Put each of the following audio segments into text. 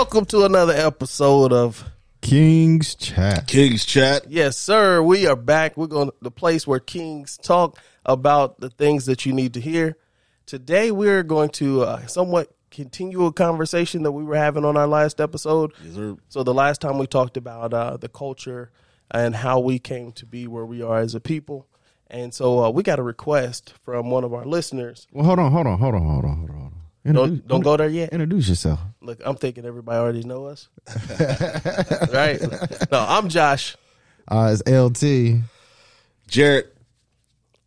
Welcome to another episode of King's Chat. King's Chat. Yes, sir. We are back. We're going to the place where kings talk about the things that you need to hear. Today, we're going to uh, somewhat continue a conversation that we were having on our last episode. Yes, sir. So, the last time we talked about uh, the culture and how we came to be where we are as a people. And so, uh, we got a request from one of our listeners. Well, hold on, hold on, hold on, hold on, hold on. Hold on. Don't, don't go there yet. Introduce yourself. Look, I'm thinking everybody already know us. right? No, I'm Josh, Uh, it's LT. Jared.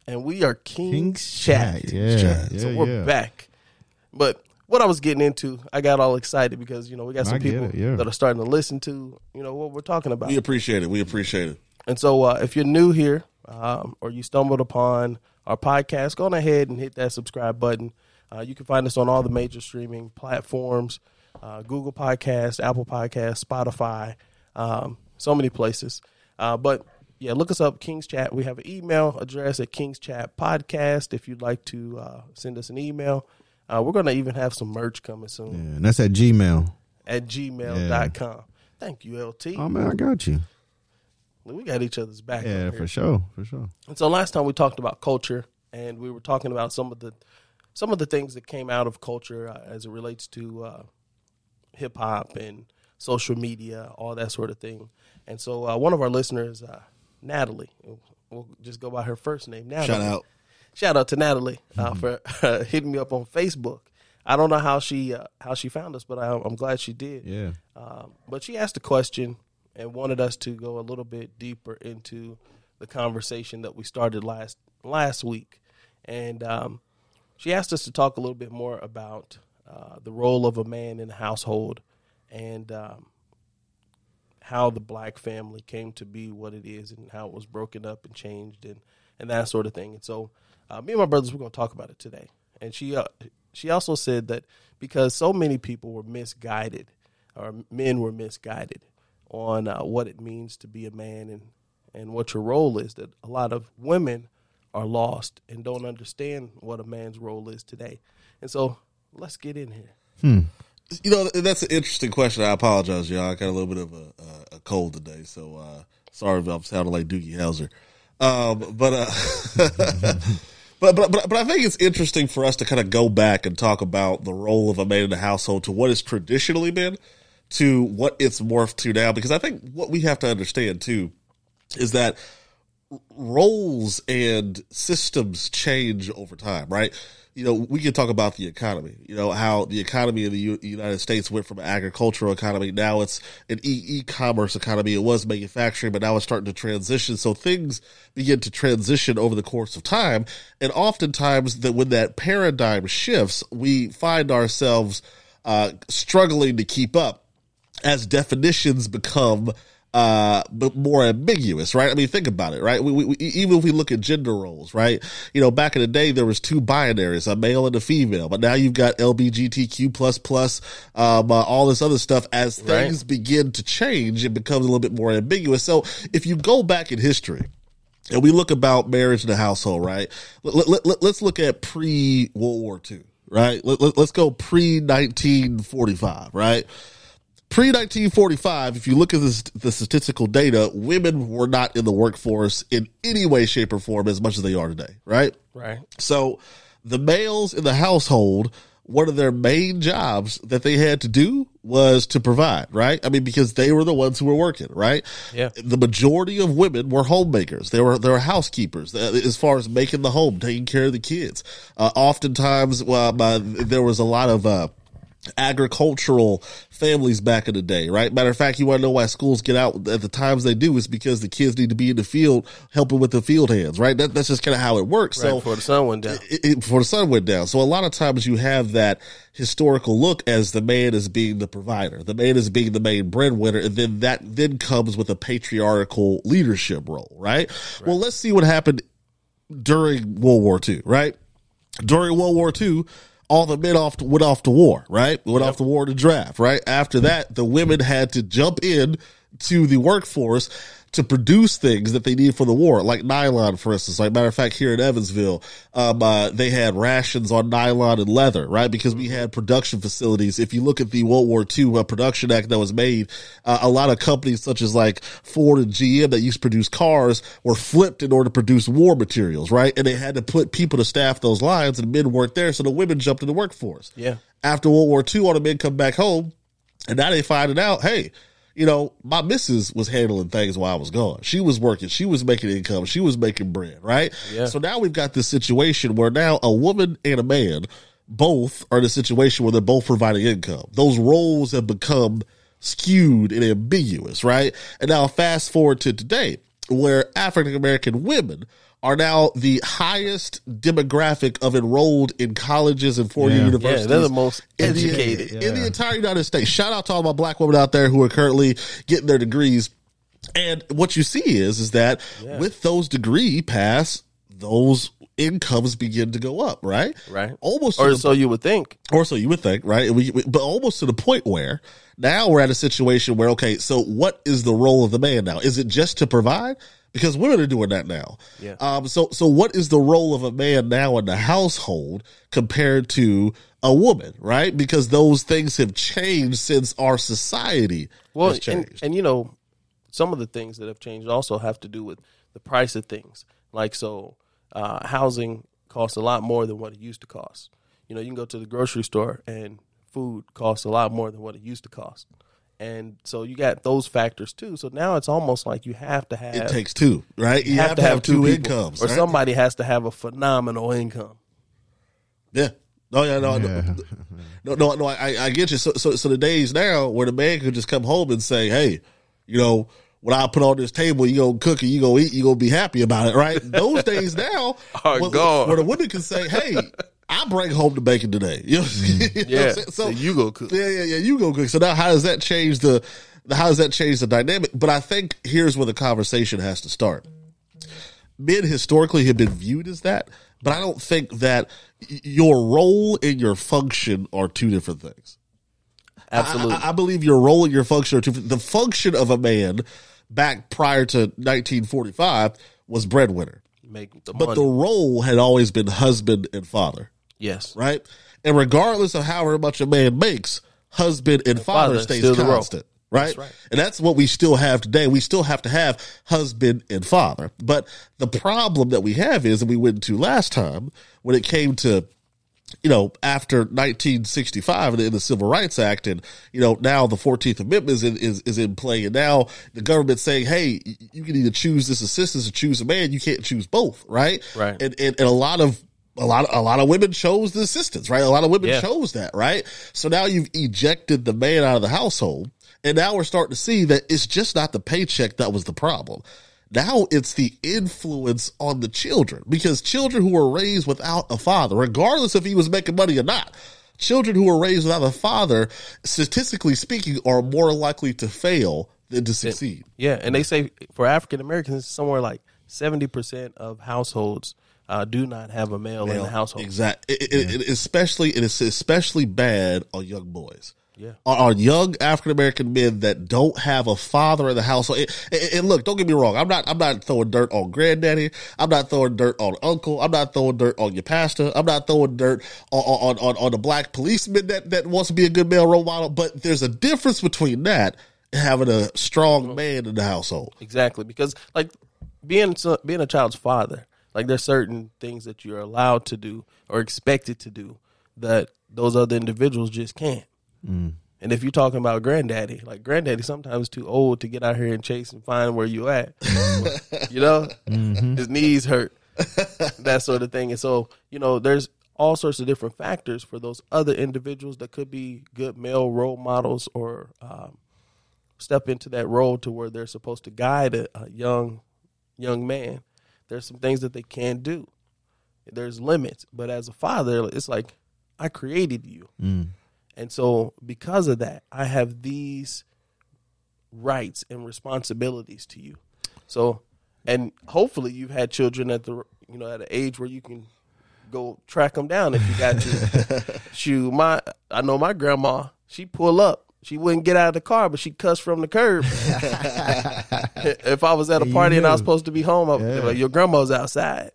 and we are King's, King's Chat. Chat. Yeah, Chat. yeah, so we're yeah. back. But what I was getting into, I got all excited because you know we got some people it, yeah. that are starting to listen to you know what we're talking about. We appreciate it. We appreciate it. And so uh, if you're new here um, or you stumbled upon our podcast, go on ahead and hit that subscribe button. Uh, you can find us on all the major streaming platforms: uh, Google Podcast, Apple Podcast, Spotify, um, so many places. Uh, but yeah, look us up, King's Chat. We have an email address at King's Chat Podcast. If you'd like to uh, send us an email, uh, we're going to even have some merch coming soon Yeah, and that's at Gmail. at gmail.com. Thank you, LT. Oh man, I got you. we got each other's back. Yeah, for sure, for sure. And so last time we talked about culture, and we were talking about some of the some of the things that came out of culture uh, as it relates to uh, hip hop and social media, all that sort of thing. And so uh, one of our listeners, uh, Natalie, we'll just go by her first name, Natalie. Shout out. Shout out to Natalie uh, for uh, hitting me up on Facebook. I don't know how she uh, how she found us, but I, I'm glad she did. Yeah. Um, but she asked a question and wanted us to go a little bit deeper into the conversation that we started last last week, and um, she asked us to talk a little bit more about uh, the role of a man in the household and um, how the black family came to be what it is and how it was broken up and changed and and that sort of thing. And so, uh, me and my brothers we're going to talk about it today. And she uh, she also said that because so many people were misguided or men were misguided on uh, what it means to be a man and and what your role is that a lot of women are lost and don't understand what a man's role is today. And so, let's get in here. You know, that's an interesting question. I apologize, y'all. I got a little bit of a, a, a cold today, so uh, sorry if I'm sounding like Doogie Howser. Um, but, uh, but but but but I think it's interesting for us to kind of go back and talk about the role of a man in the household to what it's traditionally been to what it's morphed to now. Because I think what we have to understand too is that roles and systems change over time, right? You know, we can talk about the economy. You know how the economy in the U- United States went from an agricultural economy now it's an e- e-commerce economy. It was manufacturing, but now it's starting to transition. So things begin to transition over the course of time, and oftentimes that when that paradigm shifts, we find ourselves uh, struggling to keep up as definitions become uh but more ambiguous right i mean think about it right we, we, we- even if we look at gender roles right you know back in the day there was two binaries a male and a female but now you've got lbgtq plus plus um uh, all this other stuff as things begin to change it becomes a little bit more ambiguous so if you go back in history and we look about marriage in the household, right? Let, let, let, us look at pre World War II, right? Let, let, us go pre 1945, right? Pre 1945, if you look at this, the statistical data, women were not in the workforce in any way, shape, or form as much as they are today, right? Right. So the males in the household, one of their main jobs that they had to do was to provide, right? I mean, because they were the ones who were working, right? Yeah. The majority of women were homemakers. They were they were housekeepers uh, as far as making the home, taking care of the kids. Uh, oftentimes, uh, there was a lot of uh, agricultural families back in the day, right? Matter of fact, you want to know why schools get out at the times they do is because the kids need to be in the field helping with the field hands, right? That, that's just kind of how it works. Right so before the sun went down. it, it- before the sun went down. So a lot of times you have that historical look as the man as being the provider, the man as being the main breadwinner, and then that then comes with a patriarchal leadership role, right? Well, let's see what happened during World War II, right? During World War II, all the men off went off to war, right? Went off to war to draft, right? After that, the women had to jump in to the workforce to produce things that they need for the war, like nylon, for instance. Like matter of fact, here in Evansville, um, uh, they had rations on nylon and leather, right? Because we had production facilities. If you look at the World War II uh, Production Act that was made, uh, a lot of companies such as like Ford and GM that used to produce cars were flipped in order to produce war materials, right? And they had to put people to staff those lines, and men weren't there, so the women jumped in the workforce. Yeah. After World War II, all the men come back home, and now they finding out, hey, you know, my missus was handling things while I was gone. She was working. She was making income. She was making bread, right? Yeah. So now we've got this situation where now a woman and a man both are in a situation where they're both providing income. Those roles have become skewed and ambiguous, right? And now fast forward to today where African American women are now the highest demographic of enrolled in colleges and four-year Yeah. universities. Yeah, they're the most in the- educated. in the entire United States. Shout out to all my black women out there who are currently getting their degrees. And what you see is, is that with those degree pass, those incomes begin to go up, right? Right. Almost Or the so you would think. or so you would think, right? We, we- but almost to the point where now we're at a situation where, okay, so what is the role of the man now? Is it just to provide? Because women are doing that now. Yeah. Um, so, so what is the role of a man now in the household compared to a woman, right? Because those things have changed since our society Well, has and, and you know, some of the things that have changed also have to do with the price of things. Like so, uh, housing costs a lot more than what it used to cost. You know, you can go to the grocery store and food costs a lot more than what it used to cost. And so you got those factors too. So now it's almost like you have to have it takes two, right? You, have, to have, two, people, incomes, or right? somebody has to have a phenomenal income. Yeah. No, yeah, no, Yeah. no, no, no, no. I, I get you. So, so, so the days now where the man could just come home and say, "Hey, you know, when I put on this table, you gonna cook and you gonna eat, you gonna be happy about it, right?" Those days now Are where, gone. where the women can say, "Hey, I bring home the bacon today." You know, mm-hmm. you what Yeah. saying? So you go cook. yeah, yeah, yeah. You go cook. So now, how does that change the? How does that change the dynamic? But I think here's where the conversation has to start. Men historically have been viewed as that, but I don't think that your role and your function are two different things. Absolutely. I, I believe your role and your function are two. The function of a man back prior to 1945 was breadwinner, Make the but money. the role had always been husband and father yes. right? And regardless of however much a man makes, husband and father, father stays still the role. constant. Right? That's right. And that's what we still have today. We still have to have husband and father. But the problem that we have is, and we went into last time, when it came to, you know, after 1965 and in the Civil Rights Act, and, you know, now the 14th Amendment is in, is, is in play, and now the government's saying, hey, you can either choose this assistance or choose a man. You can't choose both, right? Right. And, and, and a lot of a lot a lot of women chose the assistance, right? A lot of women Yeah. chose that, right? So now you've ejected the man out of the household, and now we're starting to see that it's just not the paycheck that was the problem. Now it's the influence on the children because children who were raised without a father, regardless if he was making money or not, children who were raised without a father, statistically speaking, are more likely to fail than to succeed. Yeah, and they say for African Americans, somewhere like seventy percent of households uh, do not have a male, in the household. Exactly. It, it, it, especially, it is especially bad on young boys. Yeah. On, young African American men that don't have a father in the household. And look, don't get me wrong. I'm not, I'm not throwing dirt on granddaddy. I'm not throwing dirt on uncle. I'm not throwing dirt on your pastor. I'm not throwing dirt on, on, on, on the black policeman that, that wants to be a good male role model. But there's a difference between that and having a strong man in the household. Exactly, because like being being a child's father, like there's certain things that you're allowed to do or expected to do that those other individuals just can't. And if you're talking about granddaddy, like granddaddy sometimes too old to get out here and chase and find where you at. you know, his knees hurt, that sort of thing. And so, you know, there's all sorts of different factors for those other individuals that could be good male role models or um, step into that role to where they're supposed to guide a, a young young man. There's some things that they can't do. There's limits, but as a father, it's like I created you. Mm. And so, because of that, I have these rights and responsibilities to you. So, and hopefully, you've had children at the you know at an age where you can go track them down if you got to. Shoot, my I know my grandma. She pull up she wouldn't get out of the car, but she cussed from the curb. if I was at a party and I was supposed to be home, I'm Yeah. like, your grandma's outside,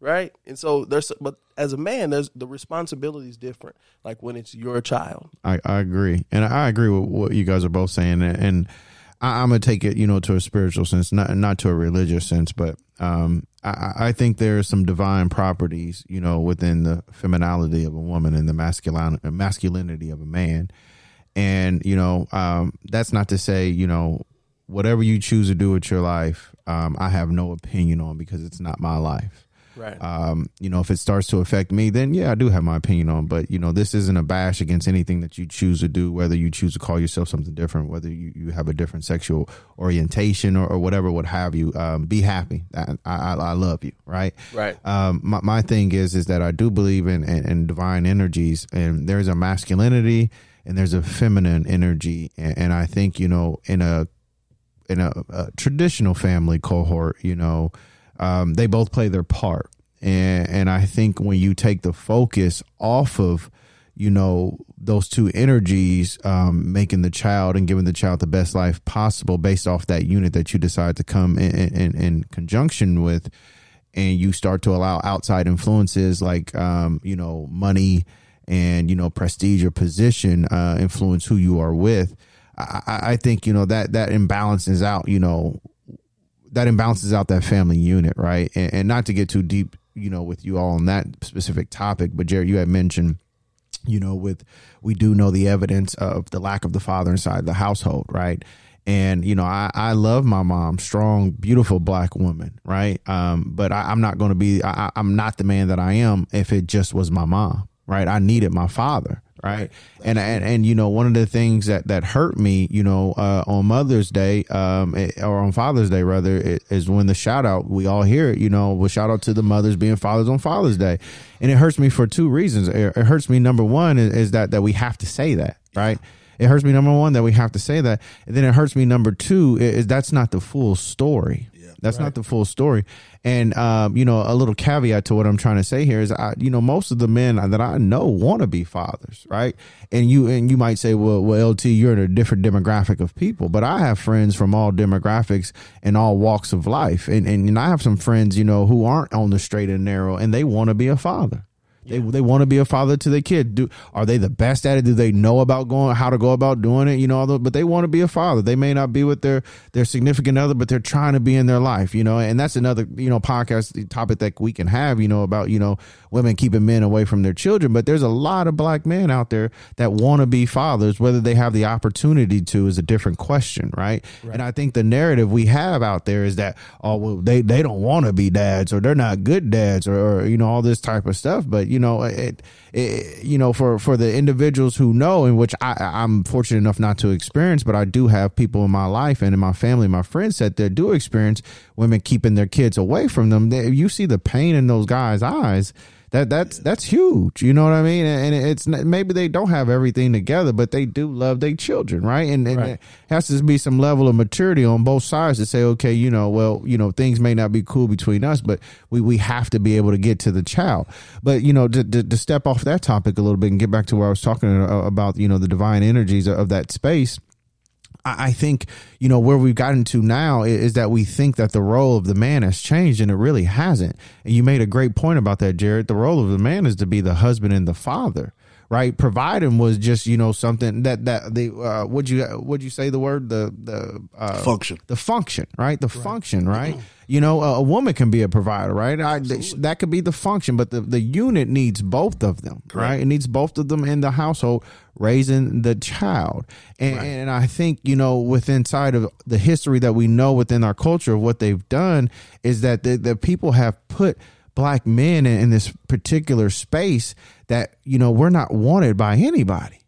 right? And so there's, but as a man, there's the responsibility is different. Like when it's your child, I, I agree, and I agree with what you guys are both saying, and, and I, I'm gonna take it, you know, to a spiritual sense, not not to a religious sense, but um, I, I think there are some divine properties, you know, within the femininity of a woman and the masculine masculinity of a man, and you know, um, that's not to say, you know, whatever you choose to do with your life, um, I have no opinion on because it's not my life right? um, you know, if it starts to affect me, then yeah, I do have my opinion on. But you know, this isn't a bash against anything that you choose to do, whether you choose to call yourself something different, whether you, you have a different sexual orientation or, or whatever, what have you. Um, be happy. I, I, I love you, right? Right. Um, my, my thing is, is that I do believe in, in, in divine energies, and there's a masculinity and there's a feminine energy, and, and I think you know, in a in a, a traditional family cohort, you know, um, they both play their part. And, and I think when you take the focus off of, you know, those two energies, um, making the child and giving the child the best life possible based off that unit that you decide to come in, in, in conjunction with, and you start to allow outside influences like, um, you know, money and, you know, prestige or position, uh, influence who you are with. I, I think, you know, that, that imbalances out, you know, that imbalances out that family unit, right? And, and not to get too deep, you know, with you all on that specific topic, but Jared, you had mentioned, you know, with we do know the evidence of the lack of the father inside the household, right? And you know, I, I love my mom, strong, beautiful black woman, right? Um, but I, I'm not going to be, I, I'm not the man that I am if it just was my mom, right? I needed my father, right? And, and and you know, one of the things that that hurt me, you know, uh, on Mother's Day, um, it- or on Father's Day rather, is when the shout out we all hear it, you know, well, shout out to the mothers being fathers on Father's Day, and it hurts me for two reasons. It, hurts me number one is, is that that we have to say that, right? It hurts me number one that we have to say that, and then it hurts me number two is that's not the full story. That's not the full story. And um, you know, a little caveat to what I'm trying to say here is, I, you know, most of the men that I know want to be fathers, right? And you and you might say, well, well, LT, you're in a different demographic of people, but I have friends from all demographics and all walks of life, and and, and I have some friends, you know, who aren't on the straight and narrow, and they want to be a father. They they want to be a father to their kid. Do are they the best at it? Do they know about going how to go about doing it? You know, although, but they want to be a father. They may not be with their their significant other, but they're trying to be in their life. You know, and that's another you know podcast topic that we can have. You know about you know women keeping men away from their children, but there's a lot of black men out there that want to be fathers. Whether they have the opportunity to is a different question, right? And I think the narrative we have out there is that oh well they they don't want to be dads or they're not good dads or, or you know all this type of stuff. But you know it, it you know for for the individuals who know, in which I I'm fortunate enough not to experience, but I do have people in my life and in my family, my friends that that do experience women keeping their kids away from them. They, you see the pain in those guys' eyes that that's that's huge you know what i mean? And it's maybe they don't have everything together but they do love their children right? And, and Right. it has to be some level of maturity on both sides to say okay you know well you know things may not be cool between us but we we have to be able to get to the child. But you know to, to, to step off that topic a little bit and get back to where i was talking about you know the divine energies of that space I think you know where we've gotten to now is that we think that the role of the man has changed, and it really hasn't. And you made a great point about that, Jared. The role of the man is to be the husband and the father, right? Providing was just you know something that that the uh, would you would you say the word the the uh, Function. the function, right? The function, right? You know, a, a woman can be a provider, right? I, that could be the function, but the, the unit needs both of them, right? It needs both of them in the household raising the child. And, and I think, you know, with inside of the history that we know within our culture of what they've done is that the, the people have put black men in, in this particular space that, you know, we're not wanted by anybody.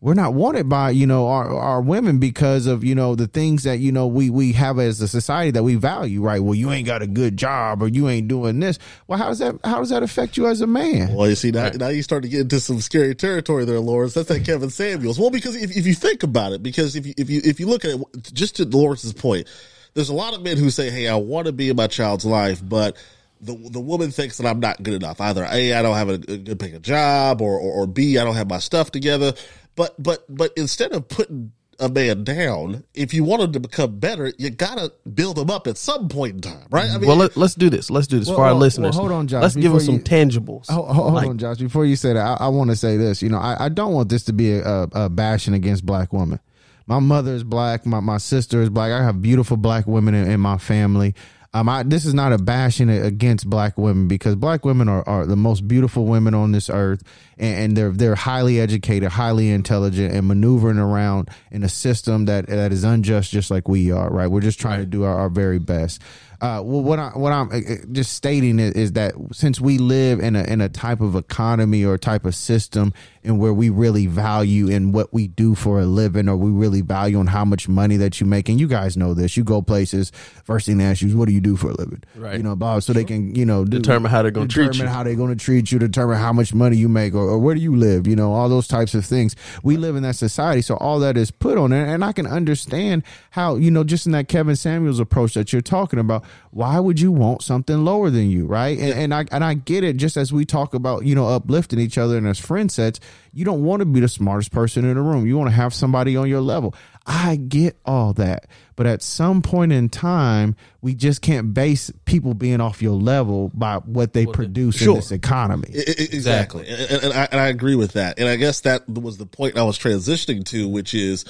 We're not wanted by you know our, our women because of you know the things that you know we we have as a society that we value right? Well you ain't got a good job or you ain't doing this. Well how does that how does that affect you as a man? Well, you see now, now you start to get into some scary territory there, Lawrence. That's that Kevin Samuels. Well, because if, if you think about it, because if you if you if you look at it, just to Lawrence's point, there's a lot of men who say, "Hey, I want to be in my child's life, but the the woman thinks that I'm not good enough. Either A, I don't have a, a good paying job, or, or or B, I don't have my stuff together. But but but instead of putting a man down, if you want him to become better, you gotta build him up at some point in time, right? I mean, well, let, us do this. Let's do this Well, for our well, listeners. well, hold on, Josh, Let's give before them some you- tangibles. Hold, hold Like, on, Josh. Before you say that, I, I want to say this. You know, I, I don't want this to be a, a, a bashing against black women. My mother is black. My, my sister is black. I have beautiful black women in, in my family. Um, I, this is not a bashing against black women because black women are, are the most beautiful women on this earth, and, and they're they're highly educated, highly intelligent, and maneuvering around in a system that that is unjust, just like we are. Right? We're just trying to do our, our very best. Uh, well, what I what I'm uh, uh, just stating is, is that since we live in a in a type of economy or type of system and where we really value in what we do for a living, or we really value on how much money that you make, and you guys know this. You go places, first thing they ask you is, "What do you do for a living?" Right. You know, Bob, so they can you know do, Determine how they're gonna treat determine you. how they're going to treat you, determine how much money you make, or, or where do you live. You know, all those types of things. We live in that society, so all that is put on it, and I can understand how you know just in that Kevin Samuels approach that you're talking about. Why would you want something lower than you, right? And, and I and I get it. Just as we talk about you know uplifting each other and as friend sets, you don't want to be the smartest person in the room. You want to have somebody on your level. I get all that. But at some point in time, we just can't base people being off your level by what they produce Sure. in this economy. I- I- exactly, And, and, I, and I agree with that. And I guess that was the point I was transitioning to, which is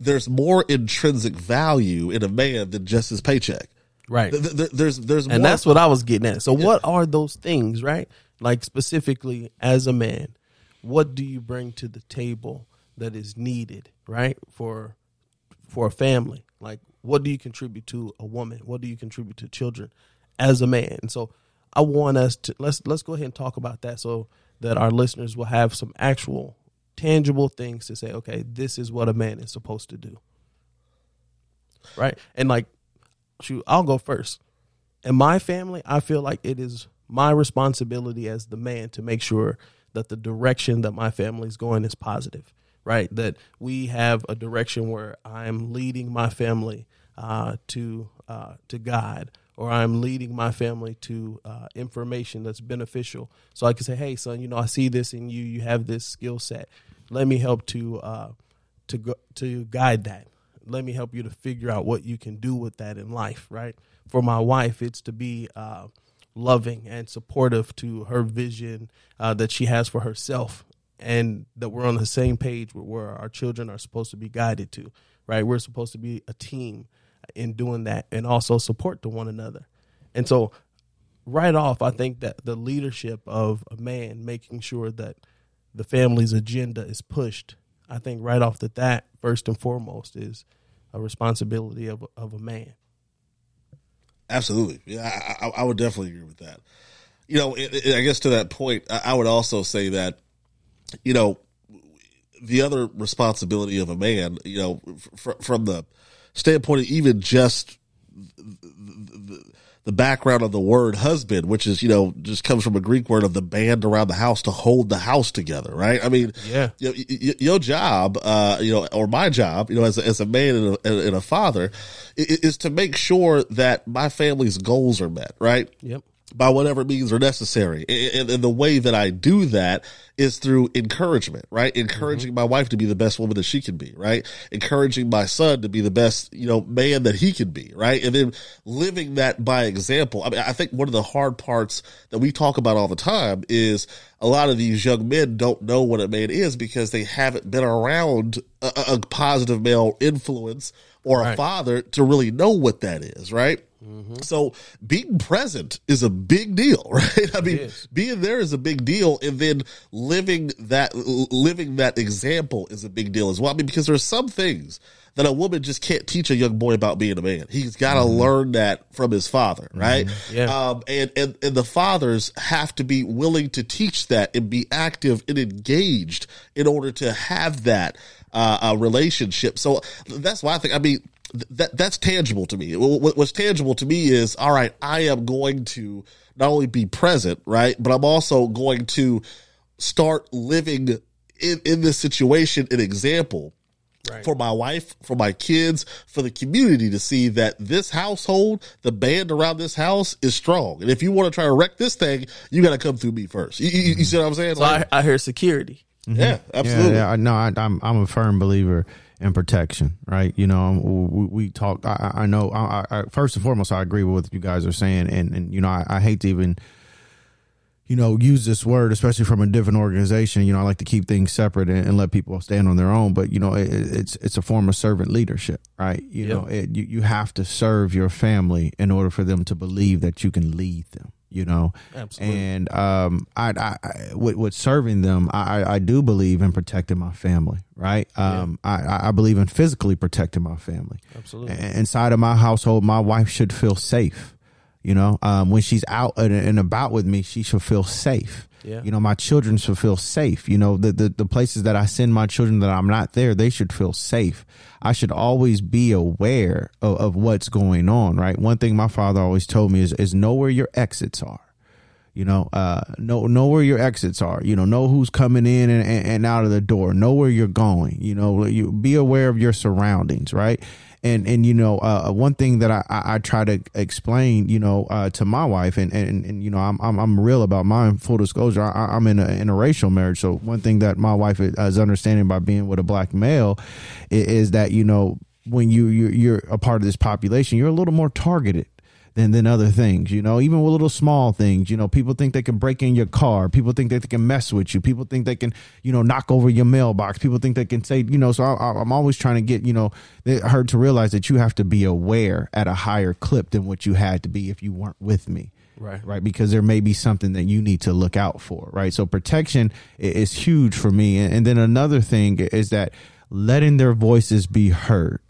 there's more intrinsic value in a man than just his paycheck. Right. Th- th- There's there's more. and that's what I was getting at. So, what are those things, right? Like specifically, as a man, what do you bring to the table that is needed, right, for for a family? Like, what do you contribute to a woman? What do you contribute to children as a man? And so, I want us to let's let's go ahead and talk about that, so that our listeners will have some actual tangible things to say. Okay, this is what a man is supposed to do, right? And like, shoot, I'll go first in my family, I feel like it is my responsibility as the man to make sure that the direction that my family is going is positive, right? That we have a direction where I'm leading my family uh, to uh, to God, or I'm leading my family to uh, information that's beneficial. So I can say, "Hey, son, you know, I see this in you. You have this skill set. Let me help to uh, to go, to guide that. Let me help you to figure out what you can do with that in life, right? For my wife, it's to be uh, loving and supportive to her vision uh, that she has for herself, and that we're on the same page where our children are supposed to be guided to, right? We're supposed to be a team in doing that, and also support to one another. And so, right off, I think that the leadership of a man making sure that the family's agenda is pushed. I think right off the that first and foremost is a responsibility of of a man. Absolutely. Yeah, I, I, I would definitely agree with that. You know, it, it- I guess to that point, I, I would also say that, you know, the other responsibility of a man, you know, fr- from the standpoint of even just the, the background of the word husband, which is, you know, just comes from a Greek word of the band around the house to hold the house together, right? I mean, Yeah. you know, y- y- your job, uh, you know, or my job, you know, as a, as a man and a, and a father, is to make sure that my family's goals are met, right? Yep. By whatever means are necessary. And, and the way that I do that is through encouragement, right? Encouraging mm-hmm. my wife to be the best woman that she can be, right? Encouraging my son to be the best, you know, man that he can be, right? And then living that by example. I mean, I think one of the hard parts that we talk about all the time is a lot of these young men don't know what a man is because they haven't been around a, a positive male influence or a Right. father to really know what that is, right? So being present is a big deal, right? I mean, being there is a big deal, and then living that living that example is a big deal as well. I mean, because there's some things that a woman just can't teach a young boy about being a man. He's got to learn that from his father, right? Yeah. Um, and, and and the fathers have to be willing to teach that and be active and engaged in order to have that uh, uh, relationship. So that's why I think. I mean, that that's tangible to me. What, what- what's tangible to me is all right. I am going to not only be present, right, but I'm also going to start living in in this situation an example Right. for my wife, for my kids, for the community to see that this household, the band around this house is strong. And if you want to try to wreck this thing, you got to come through me first. You, you, you see what I'm saying? So I, I hear security. yeah, mm-hmm. absolutely. Yeah, yeah. No, I, I'm I'm a firm believer in protection, right? You know, um, we, we talk. I, I know. I, I, first and foremost, I agree with what you guys are saying, and and you know, I, I hate to even. You know, use this word, especially from a different organization. You know, I like to keep things separate and, and let people stand on their own. But you know, it, it's it's a form of servant leadership, right? You Yeah. know, it, you you have to serve your family in order for them to believe that you can lead them. You know, Absolutely. and um, I, I, I with, with serving them, I, I- do believe in protecting my family, right? Um, I I, I believe in physically protecting my family. Absolutely. Inside of my household, my wife should feel safe. You know, um, when she's out and, and about with me, she should feel safe. Yeah. You know, my children should feel safe. You know, the, the the places that I send my children that I'm not there, they should feel safe. I should always be aware of, of what's going on. Right. One thing my father always told me is is know where your exits are you know uh know know where your exits are you know know who's coming in and, and, and out of the door know where you're going you know you be aware of your surroundings right? And and you know uh one thing that i i, I try to explain you know uh to my wife and and, and you know I'm, I'm i'm real about mine full disclosure I, i'm in a interracial marriage. So one thing that my wife is understanding by being with a black male is, is that you know when you you're, you're a part of this population you're a little more targeted than than other things. You know, even with little small things. You know, people think they can break in your car. People think that they can mess with you. People think they can, you know, knock over your mailbox. People think they can say, you know. So I, I'm always trying to get, you know, her to realize that you have to be aware at a higher clip than what you had to be if you weren't with me. Right. Right. Because there may be something that you need to look out for. Right. So protection is huge for me. And then another thing is that letting their voices be heard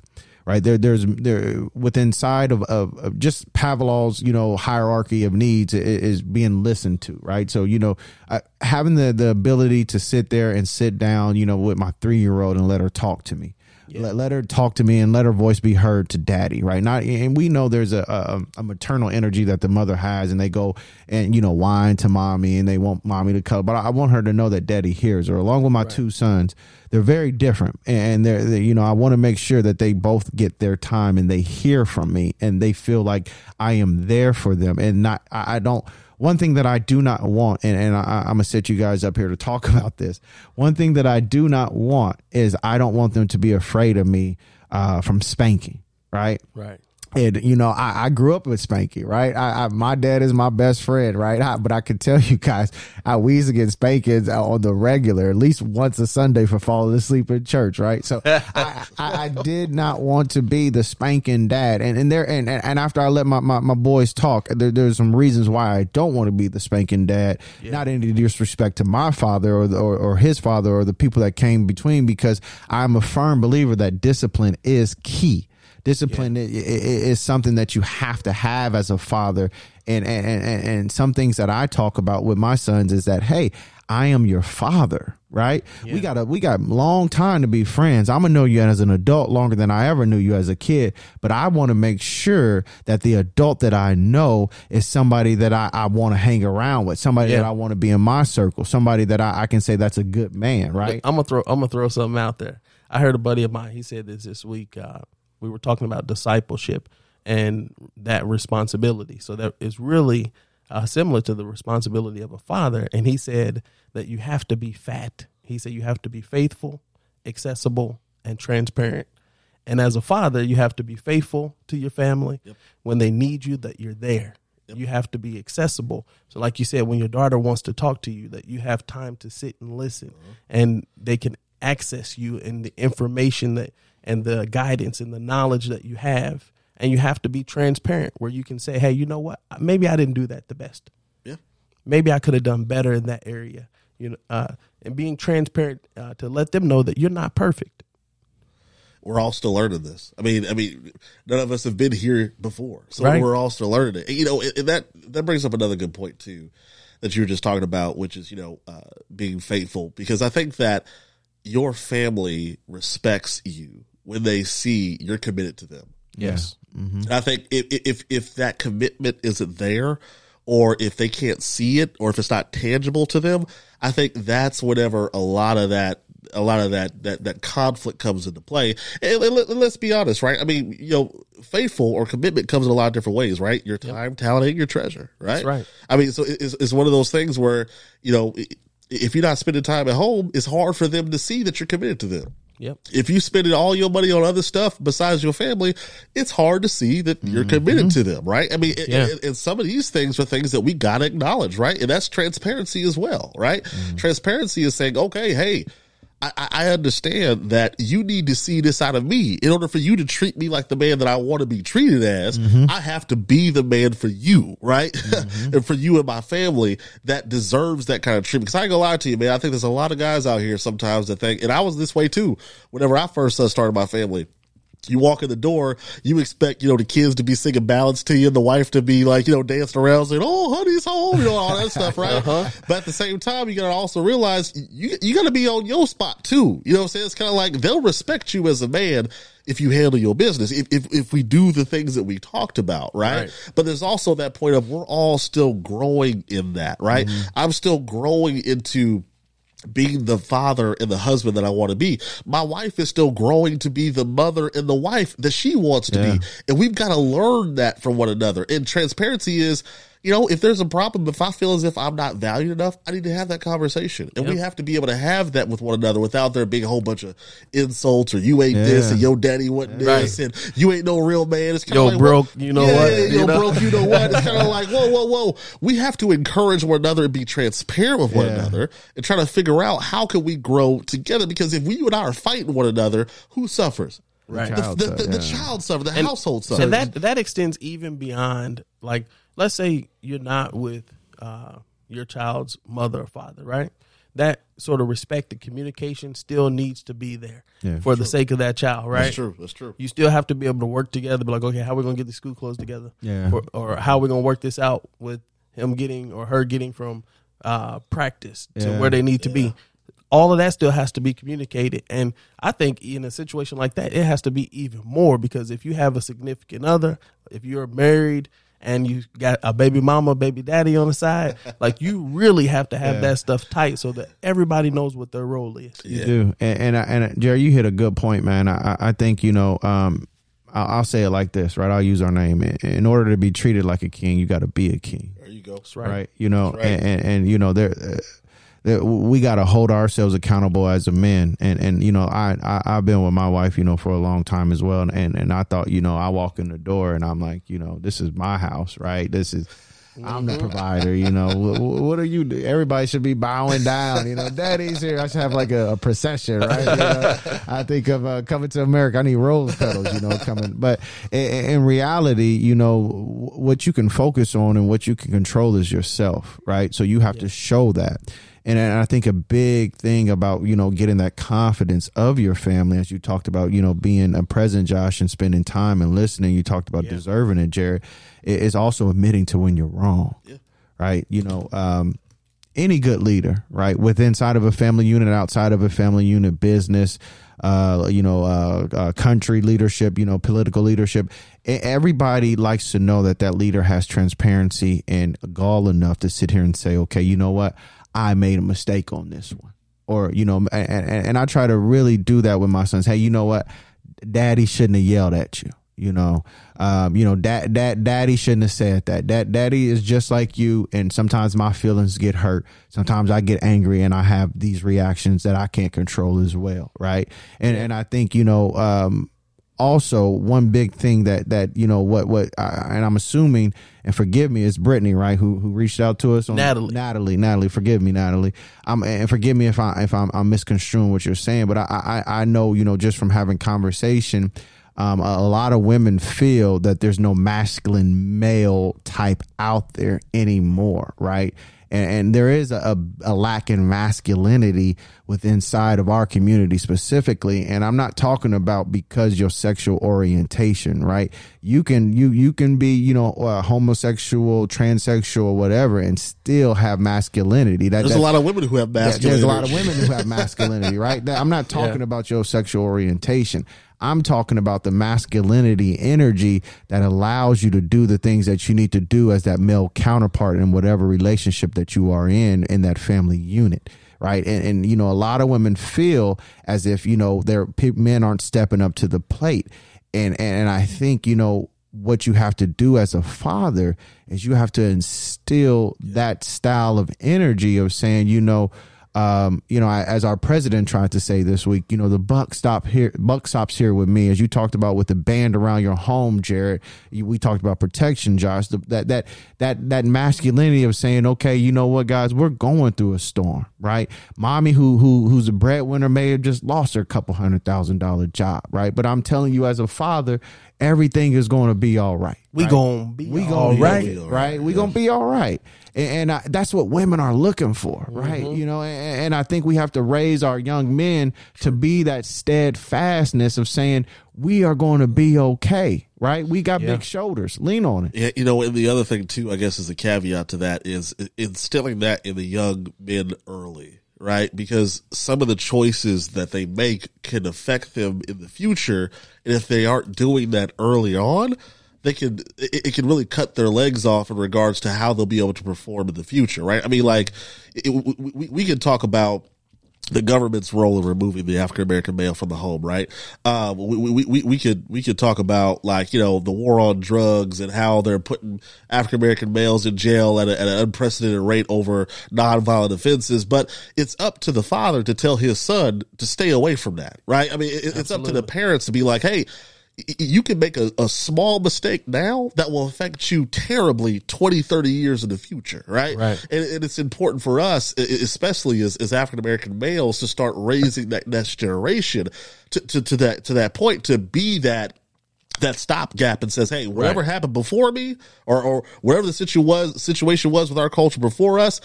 right? There there's there within side of, of, of just pavlov's you know hierarchy of needs i- is being listened to right? So you know uh, having the the ability to sit there and sit down you know with my three year old and let her talk to me let, let her talk to me and let her voice be heard to daddy right? Not and we know there's a, a a maternal energy that the mother has and they go and you know whine to mommy and they want mommy to cuddle but i, I want her to know that daddy hears her. Along with my two sons they're very different and they're, they you know i want to make sure that they both get their time and they hear from me and they feel like i am there for them and not i, I don't one thing that I do not want, and, and I, I'm gonna set you guys up here to talk about this. One thing that I do not want is I don't want them to be afraid of me uh, from spanking, right? Right. And you know, I, I grew up with Spanky, right? I, I my dad is my best friend, right? I, but I can tell you guys, I we used to get spankings on the regular, at least once a Sunday for falling asleep in church, right? So I, I, I did not want to be the spanking dad, and and there and and after I let my my, my boys talk, there, there's some reasons why I don't want to be the spanking dad. Not any disrespect to my father or, the, or or his father or the people that came between, because I'm a firm believer that discipline is key discipline i- i- i- is something that you have to have as a father and, and and and some things that i talk about with my sons is that hey i am your father right we got a we got long time to be friends i'm gonna know you as an adult longer than i ever knew you as a kid but i want to make sure that the adult that i know is somebody that i, I want to hang around with somebody Yeah. that i want to be in my circle somebody that I, I can say that's a good man right I'm gonna throw I'm gonna throw something out there. I heard a buddy of mine. He said this this week. Uh, we were talking about discipleship and that responsibility. So that is really uh, similar to the responsibility of a father. And he said that you have to be fat. He said you have to be faithful, accessible, and transparent. And as a father, you have to be faithful to your family when they need you. That you're there. You have to be accessible. So, like you said, when your daughter wants to talk to you, that you have time to sit and listen, and they can access you and the information that and the guidance and the knowledge that you have. And you have to be transparent, where you can say, "Hey, you know what? Maybe I didn't do that the best. Yeah. Maybe I could have done better in that area." You know, uh, and being transparent uh, to let them know that you're not perfect. we're all still learning this. I mean, I mean, none of us have been here before, so Right. we're all still learning it. You know, and that that brings up another good point too, that you were just talking about, which is you know uh, being faithful, because I think that your family respects you when they see you're committed to them. Yes. Mm-hmm. And I think if, if if that commitment isn't there, or if they can't see it, or if it's not tangible to them, I think that's whenever a lot of that a lot of that that that conflict comes into play. And, and let, us be honest, right? I mean, you know, faithful or commitment comes in a lot of different ways, right? Your time, yep. talent, and your treasure, right? That's right. I mean, so it's, it's one of those things where you know if you're not spending time at home, it's hard for them to see that you're committed to them. Yep. If you spending all your money on other stuff besides your family, it's hard to see that you're mm-hmm. committed to them, right? I mean, yeah. and, and, some of these things are things that we gotta acknowledge, right? And that's transparency as well, right? Mm-hmm. Transparency is saying, okay, hey, I, I, understand that you need to see this out of me. In order for you to treat me like the man that I want to be treated as, mm-hmm. I have to be the man for you, right? Mm-hmm. and for you and my family that deserves that kind of treatment. Cause I ain't gonna lie to you, man. I think there's a lot of guys out here sometimes that think, and I was this way too, whenever I first started my family you walk in the door, you expect, you know, the kids to be singing ballads to you and the wife to be like, you know, dancing around saying, Oh, honey's home, you know, all that stuff, right? Uh-huh. But at the same time, you gotta also realize you, you gotta be on your spot too. You know what I'm saying? It's kind of like they'll respect you as a man if you handle your business, if, if, if we do the things that we talked about, right? right? But there's also that point of we're all still growing in that, right? Mm-hmm. I'm still growing into being the father and the husband that I want to be. My wife is still growing to be the mother and the wife that she wants to yeah. be. And we've got to learn that from one another. And transparency is, you know, if there's a problem, if I feel as if I'm not valued enough, I need to have that conversation. And yep. we have to be able to have that with one another without there being a whole bunch of insults or you ain't yeah. this and your daddy wasn't this right. and you ain't no real man. It's kind of like, broke, you know yeah, what? Yeah, you know? broke, you know what? It's kind of like, whoa, whoa, whoa. We have to encourage one another and be transparent with one another and try to figure out how can we grow together because if we, you and I are fighting one another, who suffers? Right. The, the, the, the child suffers, the and, household suffers. And that, that extends even beyond like, let's say you're not with uh, your child's mother or father, right? That sort of respect and communication still needs to be there yeah, for the sake of that child, right? That's true. That's true. You still have to be able to work together, be like, okay, how are we gonna get the school closed together? Yeah. For, or how are we gonna work this out with him getting or her getting from uh, practice to yeah. where they need to yeah. be all of that still has to be communicated. And I think in a situation like that, it has to be even more because if you have a significant other, if you're married and you got a baby mama, baby daddy on the side, like you really have to have yeah. that stuff tight so that everybody knows what their role is. You yeah. do, and and, and Jerry, you hit a good point, man. I I think you know. um I'll, say it like this, right? I'll use our name. In order to be treated like a king, you got to be a king. There you go. That's right. right. You know, right. And, and, and you know there. Uh, we got to hold ourselves accountable as a man. And, and, you know, I, I, have been with my wife, you know, for a long time as well. And, and I thought, you know, I walk in the door and I'm like, you know, this is my house, right? This is, I'm the mm-hmm. provider, you know. what, what, are you? Everybody should be bowing down, you know. Daddy's here. I should have like a, a procession, right? You know? I think of uh, coming to America. I need rose petals, you know, coming. But in, in, reality, you know, what you can focus on and what you can control is yourself, right? So you have yeah. to show that. And I think a big thing about, you know, getting that confidence of your family, as you talked about, you know, being a present, Josh, and spending time and listening, you talked about yeah. deserving it, Jared, is also admitting to when you're wrong. Yeah. Right. You know, um, any good leader, right, with inside of a family unit, outside of a family unit, business, uh, you know, uh, uh, country leadership, you know, political leadership. Everybody likes to know that that leader has transparency and gall enough to sit here and say, okay, you know what? I made a mistake on this one. Or, you know, and, and, and I try to really do that with my sons. Hey, you know what? Daddy shouldn't have yelled at you. You know, um, you know, dad, dad, daddy shouldn't have said that. Dad, daddy is just like you. And sometimes my feelings get hurt. Sometimes I get angry and I have these reactions that I can't control as well. Right. And, and I think, you know, um, also one big thing that that you know what what I, and I'm assuming and forgive me it's Brittany right who who reached out to us on Natalie. Natalie Natalie forgive me Natalie. I'm and forgive me if I if I'm, I'm misconstruing what you're saying but I, I I know you know just from having conversation um, a, a lot of women feel that there's no masculine male type out there anymore right and, and there is a, a, lack in masculinity with inside of our community specifically. And i'm not talking about because your sexual orientation right? You can you you can be you know uh, homosexual transsexual whatever and still have masculinity. That, there's a lot of women who have masculinity there's a lot of women who have masculinity right? I'm not talking yeah. about your sexual orientation I'm talking about the masculinity energy that allows you to do the things that you need to do as that male counterpart in whatever relationship that you are in in that family unit right? And, and you know, a lot of women feel as if you know their men aren't stepping up to the plate, and and I think you know what you have to do as a father is you have to instill that style of energy of saying, you know, um, you know, as our president tried to say this week, you know, the buck stop here, buck stops here with me, as you talked about with the band around your home, Jared. You, we talked about protection, Josh. The, that that that that masculinity of saying, okay, you know what, guys, we're going through a storm, right? Mommy, who who who's a breadwinner, may have just lost her couple hundred thousand dollar job, right? But I'm telling you, as a father, everything is going to be all right. We right? gonna be we all gonna right. be all right, right? We gonna be all right, and, and I, that's what women are looking for, mm-hmm. right? You know, and, and I think we have to raise our young men to be that steadfastness of saying we are going to be okay, right? We got Yeah. big shoulders, lean on it. Yeah, you know, and the other thing too, I guess, is a caveat to that is instilling that in the young men early, right? Because some of the choices that they make can affect them in the future, and if they aren't doing that early on, they can it, it can really cut their legs off in regards to how they'll be able to perform in the future, right? I mean, like it, we, we, we can talk about the government's role in removing the African American male from the home, right? Um, we, we, we, we could, we could talk about like, you know, the war on drugs and how they're putting African American males in jail at, a, at an unprecedented rate over nonviolent offenses. But it's up to the father to tell his son to stay away from that, right? I mean, it, it's up to the parents to be like, hey, you can make a, a small mistake now that will affect you terribly 20, 30 years in the future, right? Right. And, and it's important for us, especially as, as African American males, to start raising that next generation to, to, to that to that point to be that that stopgap and says, hey, whatever Right. happened before me, or or whatever the situ was situation was with our culture before us,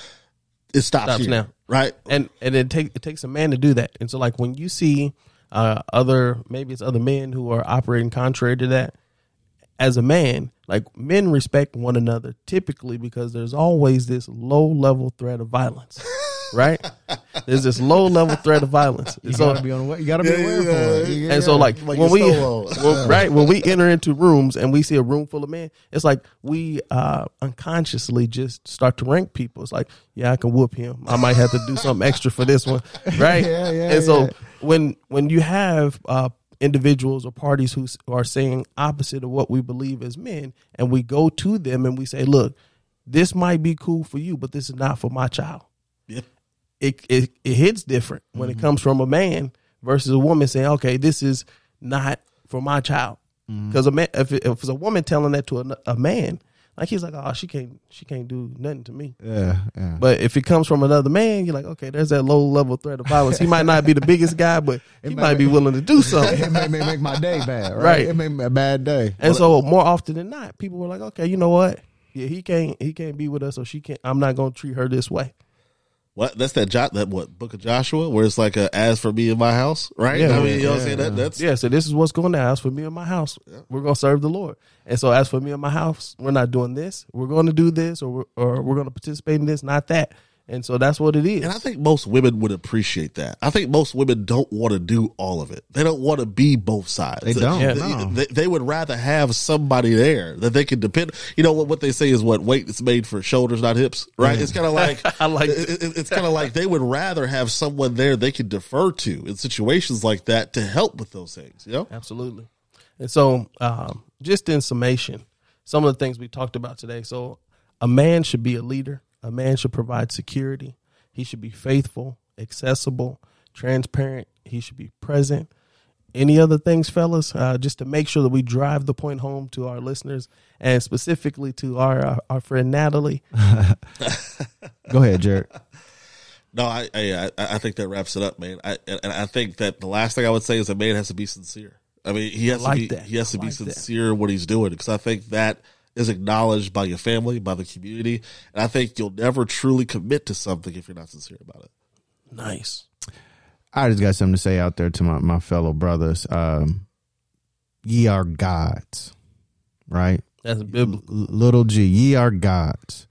it stops, Stops here, now. right? and and it take it takes a man to do that. And so like when you see uh, other maybe it's other men who are operating contrary to that, as a man, like men respect one another typically because there's always this low level threat of violence, right? There's this low level threat of violence. You so gotta be on the. You gotta be Yeah, aware yeah, for it. yeah. You- and so like, Like when we well, right when we enter into rooms and we see a room full of men it's like we uh unconsciously just start to rank people it's like yeah i can whoop him i might have to do something extra for this one right Yeah, yeah, and so yeah. When when you have uh individuals or parties who are saying opposite of what we believe as men and we go to them and we say look this might be cool for you but this is not for my child Yep. it it, it hits different when Mm-hmm. it comes from a man versus a woman saying, "Okay, this is not for my child." Mm-hmm. Because a man, if, it, if it's a woman telling that to a, a man, like he's like, "Oh, she can't, she can't do nothing to me." Yeah, yeah. But if it comes from another man, you're like, "Okay, there's that low level threat of violence. He might not be the biggest guy, but he might might be willing to do something." it may, may make my day bad, right? Right. It may make a bad day. And so more often than not, people were like, "Okay, you know what? Yeah, he can't, he can't be with us, or she can't. I'm not going to treat her this way." What that's that jo- that what book of Joshua where it's like a as for me and my house, right? Yeah, I mean, you know what I'm yeah, saying? That, that's Yeah, so this is what's going down. As for me and my house, we're going to serve the Lord. And so, as for me and my house, we're not doing this. We're going to do this, or we're, or we're going to participate in this, not that. And so that's what it is. And I think most women would appreciate that. I think most women don't want to do all of it. They don't want to be both sides. They don't, They, no. they, they would rather have somebody there that they can depend. You know what? What they say is what weight is made for shoulders, not hips. Right? It's kind of like I like it- it- it's kind of like they would rather have someone there they can defer to in situations like that to help with those things. You know? Absolutely. And so, um, just in summation, some of the things we talked about today. So, a man should be a leader. A man should provide security. He should be faithful, accessible, transparent. He should be present. Any other things, fellas? Uh, just to make sure that we drive the point home to our listeners and specifically to our our, our friend Natalie. Go ahead, Jared. No, I, I I I think that wraps it up, man. I and I think that the last thing I would say is a man has to be sincere. I mean, he has I like to be that. he has to I be like that. sincere in what he's doing because I think that is acknowledged by your family, by the community, and I think you'll never truly commit to something if you're not sincere about it. Nice. I just got something to say out there to my, my fellow brothers. Um, ye are gods, right? That's biblical. L- little g, ye are gods.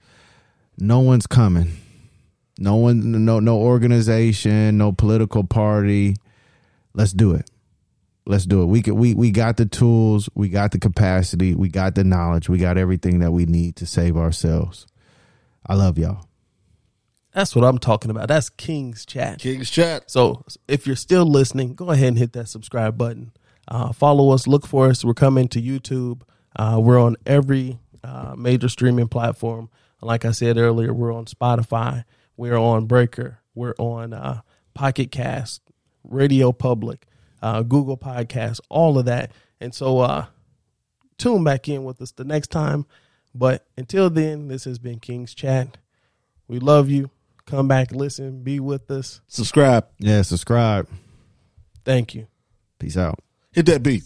No one's coming. No one, no, no organization, no political party. Let's do it. Let's do it. We could, we, we got the tools, we got the capacity, we got the knowledge, we got everything that we need to save ourselves. I love y'all. That's what I'm talking about. That's King's Chat. King's chat. So if you're still listening, go ahead and hit that subscribe button. Uh, follow us, look for us. We're coming to YouTube. Uh, we're on every uh, major streaming platform. Like I said earlier, we're on Spotify. We're on Breaker. We're on uh, Pocket Cast, Radio Public, uh, Google Podcasts, all of that. And so uh, tune back in with us the next time. But until then, this has been King's Chat. We love you. Come back, listen, be with us. Subscribe. Yeah, subscribe. Thank you. Peace out. Hit that beat.